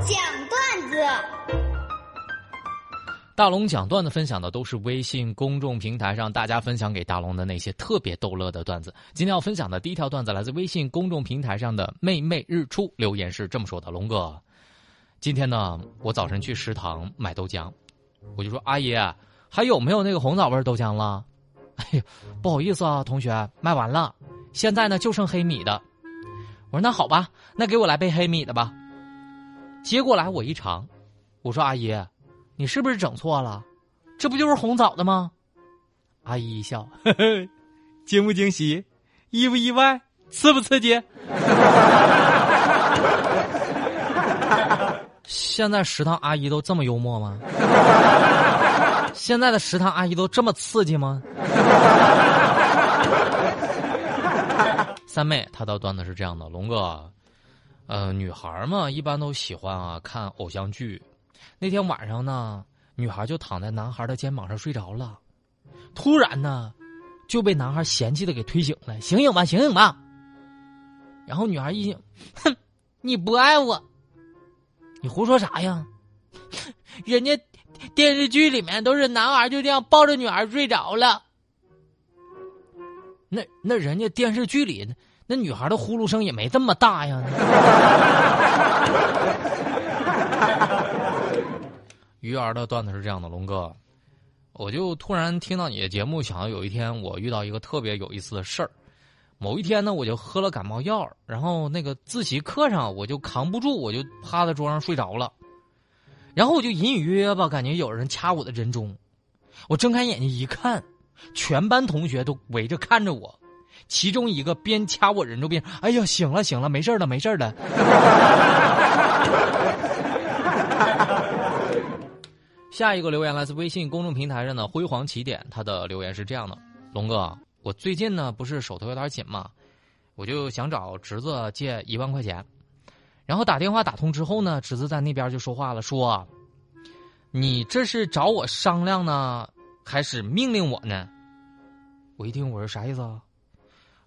讲段子。大龙讲段子分享的都是微信公众平台上大家分享给大龙的那些特别逗乐的段子。今天要分享的第一条段子来自微信公众平台上的妹妹日出留言是这么说的：“龙哥，今天呢，我早晨去食堂买豆浆，我就说阿姨，还有没有那个红枣味豆浆了？哎呀，不好意思啊，同学，卖完了，现在呢就剩黑米的。我说那好吧，那给我来杯黑米的吧。接过来我一尝，我说阿姨。”你是不是整错了？这不就是红枣的吗？阿姨一笑，呵呵，惊不惊喜？意不意外？刺不刺激？现在食堂阿姨都这么幽默吗？现在的食堂阿姨都这么刺激吗？三妹，她倒端的是这样的：龙哥，呃，女孩嘛，一般都喜欢啊看偶像剧。那天晚上呢，女孩就躺在男孩的肩膀上睡着了，突然呢，就被男孩嫌弃的给推醒了。醒醒吧，醒醒吧！然后女孩一醒，哼，你不爱我，你胡说啥呀？人家电视剧里面都是男孩就这样抱着女孩睡着了，那那人家电视剧里那女孩的呼噜声也没这么大呀。鱼儿的段子是这样的，龙哥，我就突然听到你的节目，想到有一天我遇到一个特别有意思的事儿。某一天呢，我就喝了感冒药，然后那个自习课上我就扛不住，我就趴在桌上睡着了。然后我就隐隐约约吧，感觉有人掐我的人中。我睁开眼睛一看，全班同学都围着看着我，其中一个边掐我人中边：“哎呀，醒了醒了，没事了没事了。”下一个留言来自微信公众平台上的辉煌起点，他的留言是这样的：龙哥，我最近呢不是手头有点紧嘛，我就想找侄子借一万块钱，然后打电话打通之后呢，侄子在那边就说话了，说：“你这是找我商量呢，还是命令我呢？”我一听，我说啥意思啊？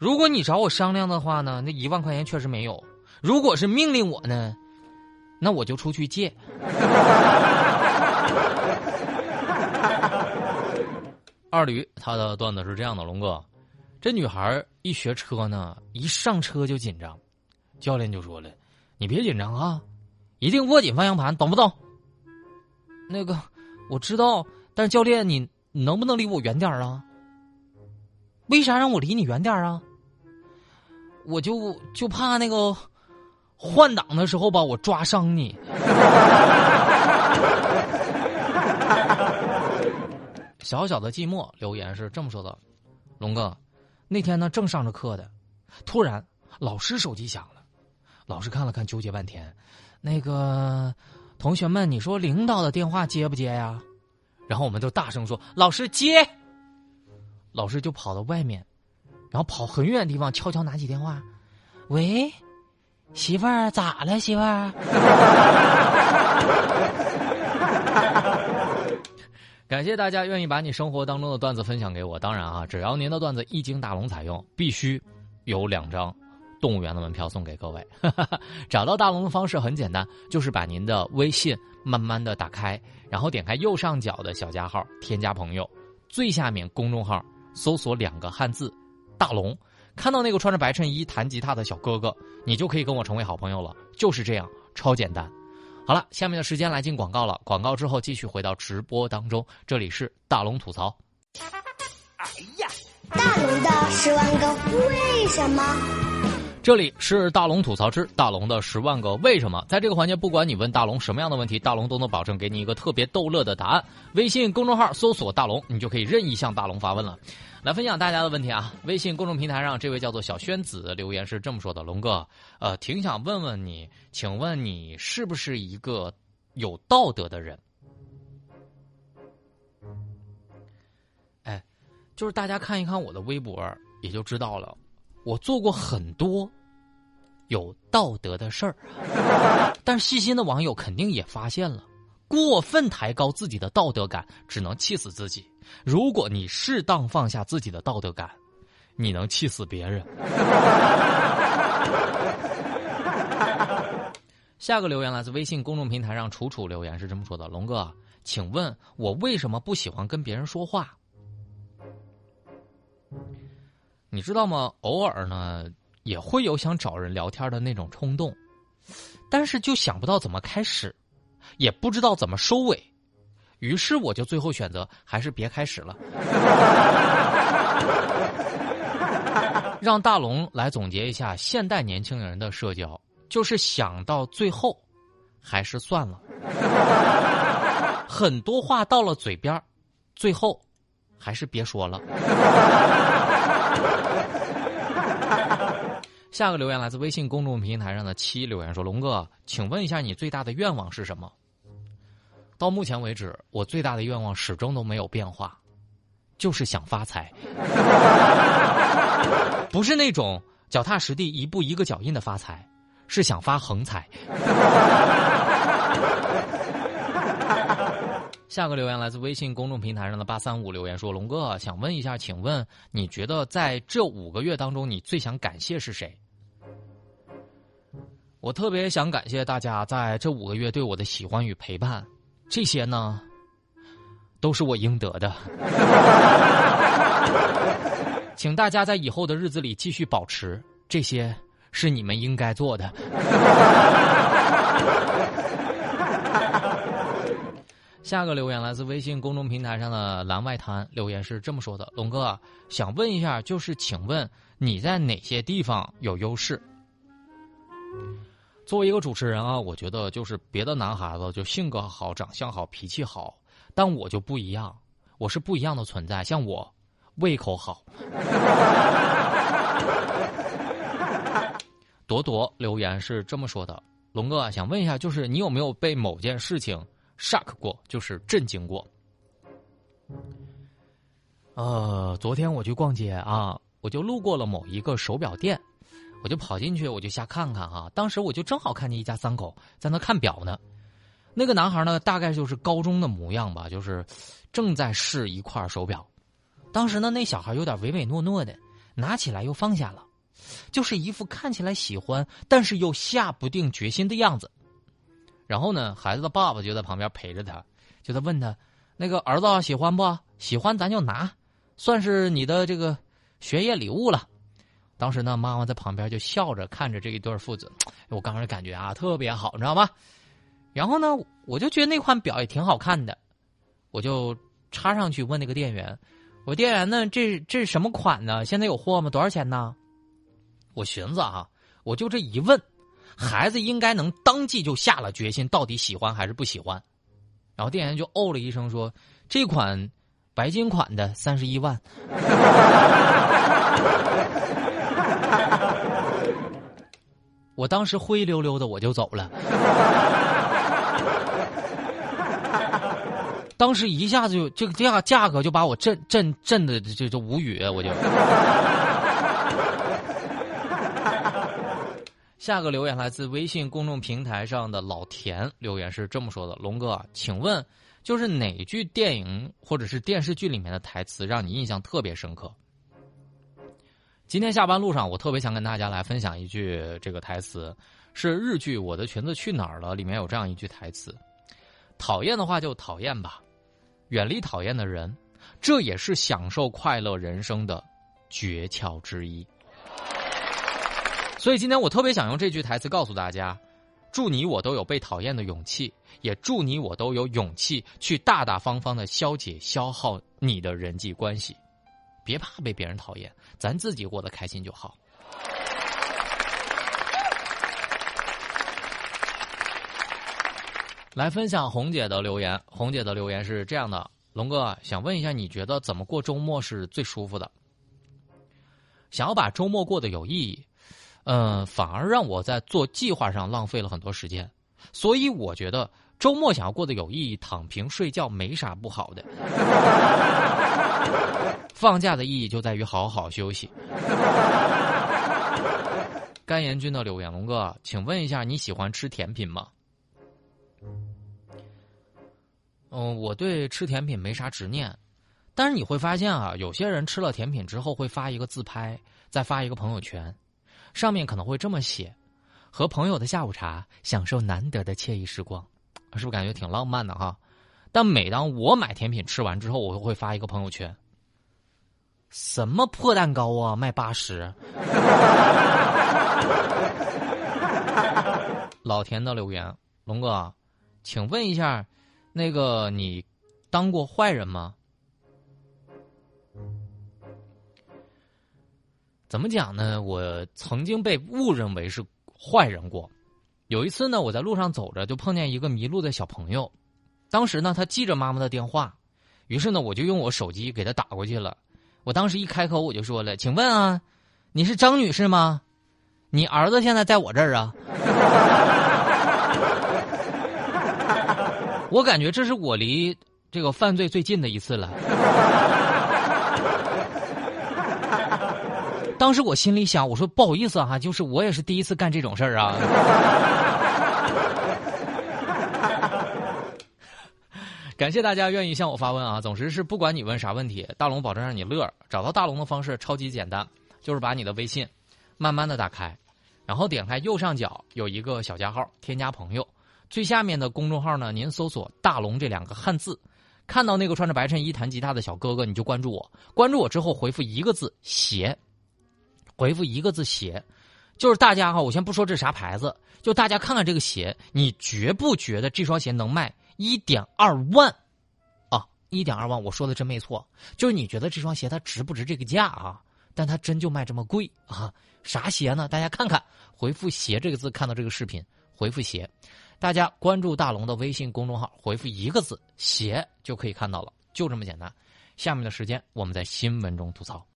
如果你找我商量的话呢，那一万块钱确实没有；如果是命令我呢，那我就出去借。二驴他的段子是这样的：龙哥，这女孩一学车呢，一上车就紧张，教练就说了：“你别紧张啊，一定握紧方向盘，懂不懂？”那个我知道，但是教练，你能不能离我远点啊？为啥让我离你远点啊？我就就怕那个换挡的时候吧我抓伤你。小小的寂寞留言是这么说的：“龙哥，那天呢正上着课的，突然老师手机响了，老师看了看，纠结半天，那个同学们，你说领导的电话接不接呀？然后我们就大声说：老师接。老师就跑到外面，然后跑很远的地方，悄悄拿起电话，喂，媳妇儿咋了？媳妇儿。”感谢大家愿意把你生活当中的段子分享给我。当然啊，只要您的段子一经大龙采用，必须有两张动物园的门票送给各位。找到大龙的方式很简单，就是把您的微信慢慢的打开，然后点开右上角的小加号，添加朋友，最下面公众号搜索两个汉字“大龙”，看到那个穿着白衬衣弹吉他的小哥哥，你就可以跟我成为好朋友了。就是这样，超简单。好了，下面的时间来进广告了。广告之后继续回到直播当中，这里是大龙吐槽。哎呀，大龙的十万个为什么？这里是大龙吐槽之大龙的十万个为什么。在这个环节，不管你问大龙什么样的问题，大龙都能保证给你一个特别逗乐的答案。微信公众号搜索大龙，你就可以任意向大龙发问了。来分享大家的问题啊！微信公众平台上，这位叫做小轩子留言是这么说的：“龙哥，呃，挺想问问你，请问你是不是一个有道德的人？”哎，就是大家看一看我的微博，也就知道了，我做过很多有道德的事儿，但细心的网友肯定也发现了。过分抬高自己的道德感，只能气死自己。如果你适当放下自己的道德感，你能气死别人。下个留言来自微信公众平台上楚楚留言是这么说的：“龙哥，请问我为什么不喜欢跟别人说话？你知道吗？偶尔呢也会有想找人聊天的那种冲动，但是就想不到怎么开始，也不知道怎么收尾，于是我就最后选择还是别开始了。让大龙来总结一下现代年轻人的社交。”就是想到最后，还是算了。很多话到了嘴边最后还是别说了。下个留言来自微信公众平台上的七留言说：“龙哥，请问一下，你最大的愿望是什么？”到目前为止，我最大的愿望始终都没有变化，就是想发财，不是那种脚踏实地、一步一个脚印的发财。是想发横财。下个留言来自微信公众平台上的八三五留言说：“龙哥，想问一下，请问你觉得在这五个月当中，你最想感谢是谁？”我特别想感谢大家在这五个月对我的喜欢与陪伴，这些呢，都是我应得的。请大家在以后的日子里继续保持这些。是你们应该做的。下个留言来自微信公众平台上的蓝外滩，留言是这么说的：“龙哥，想问一下，就是请问你在哪些地方有优势？”作为一个主持人啊，我觉得就是别的男孩子就性格好、长相好、脾气好，但我就不一样，我是不一样的存在。像我，胃口好。朵朵留言是这么说的：“龙哥想问一下，就是你有没有被某件事情 shock 过，就是震惊过？”呃，昨天我去逛街啊，我就路过了某一个手表店，我就跑进去，我就瞎看看哈。当时我就正好看见一家三口在那看表呢。那个男孩呢，大概就是高中的模样吧，就是正在试一块手表。当时呢，那小孩有点唯唯诺诺的，拿起来又放下了。就是一副看起来喜欢，但是又下不定决心的样子。然后呢，孩子的爸爸就在旁边陪着他，就在问他：“那个儿子喜欢不？喜欢咱就拿，算是你的这个学业礼物了。”当时呢，妈妈在旁边就笑着看着这一对父子，我刚开始感觉啊特别好，你知道吗？然后呢，我就觉得那款表也挺好看的，我就插上去问那个店员：“我店员呢？这这是什么款呢？现在有货吗？多少钱呢？”我寻思啊，我就这一问，孩子应该能当即就下了决心，到底喜欢还是不喜欢。然后店员就哦了一声说：“这款白金款的三十一万。”我当时灰溜溜的我就走了，当时一下子就这个价价格就把我震震震的就就无语，我就。下个留言来自微信公众平台上的老田，留言是这么说的：“龙哥，请问，就是哪句电影或者是电视剧里面的台词让你印象特别深刻？”今天下班路上，我特别想跟大家来分享一句这个台词，是日剧《我的裙子去哪儿了》里面有这样一句台词：“讨厌的话就讨厌吧，远离讨厌的人，这也是享受快乐人生的诀窍之一。”所以今天我特别想用这句台词告诉大家：祝你我都有被讨厌的勇气，也祝你我都有勇气去大大方方的消解消耗你的人际关系。别怕被别人讨厌，咱自己过得开心就好。来分享红姐的留言，红姐的留言是这样的：龙哥想问一下，你觉得怎么过周末是最舒服的？想要把周末过得有意义。嗯，反而让我在做计划上浪费了很多时间，所以我觉得周末想要过得有意义，躺平睡觉没啥不好的。放假的意义就在于好好休息。甘言君的留言，龙哥，请问一下，你喜欢吃甜品吗？嗯，我对吃甜品没啥执念，但是你会发现啊，有些人吃了甜品之后会发一个自拍，再发一个朋友圈。上面可能会这么写：“和朋友的下午茶，享受难得的惬意时光，是不是感觉挺浪漫的哈？但每当我买甜品吃完之后，我会发一个朋友圈：什么破蛋糕啊，卖八十！老田的留言，龙哥，请问一下，那个你当过坏人吗？怎么讲呢？我曾经被误认为是坏人过。有一次呢，我在路上走着，就碰见一个迷路的小朋友。当时呢，他记着妈妈的电话，于是呢，我就用我手机给他打过去了。我当时一开口，我就说了：“请问啊，你是张女士吗？你儿子现在在我这儿啊？” 我感觉这是我离这个犯罪最近的一次了。当时我心里想，我说不好意思哈，就是我也是第一次干这种事儿啊。感谢大家愿意向我发问啊！总之是不管你问啥问题，大龙保证让你乐。找到大龙的方式超级简单，就是把你的微信慢慢的打开，然后点开右上角有一个小加号，添加朋友。最下面的公众号呢，您搜索“大龙”这两个汉字，看到那个穿着白衬衣弹吉他的小哥哥，你就关注我。关注我之后回复一个字“鞋”，回复一个字“鞋”，就是大家哈，我先不说这啥牌子，就大家看看这个鞋，你觉不觉得这双鞋能卖？一点二万，啊，一点二万，我说的真没错，就是你觉得这双鞋它值不值这个价啊？但它真就卖这么贵啊？啥鞋呢？大家看看，回复“鞋”这个字，看到这个视频，回复“鞋”，大家关注大龙的微信公众号，回复一个字“鞋”就可以看到了，就这么简单。下面的时间我们在新闻中吐槽。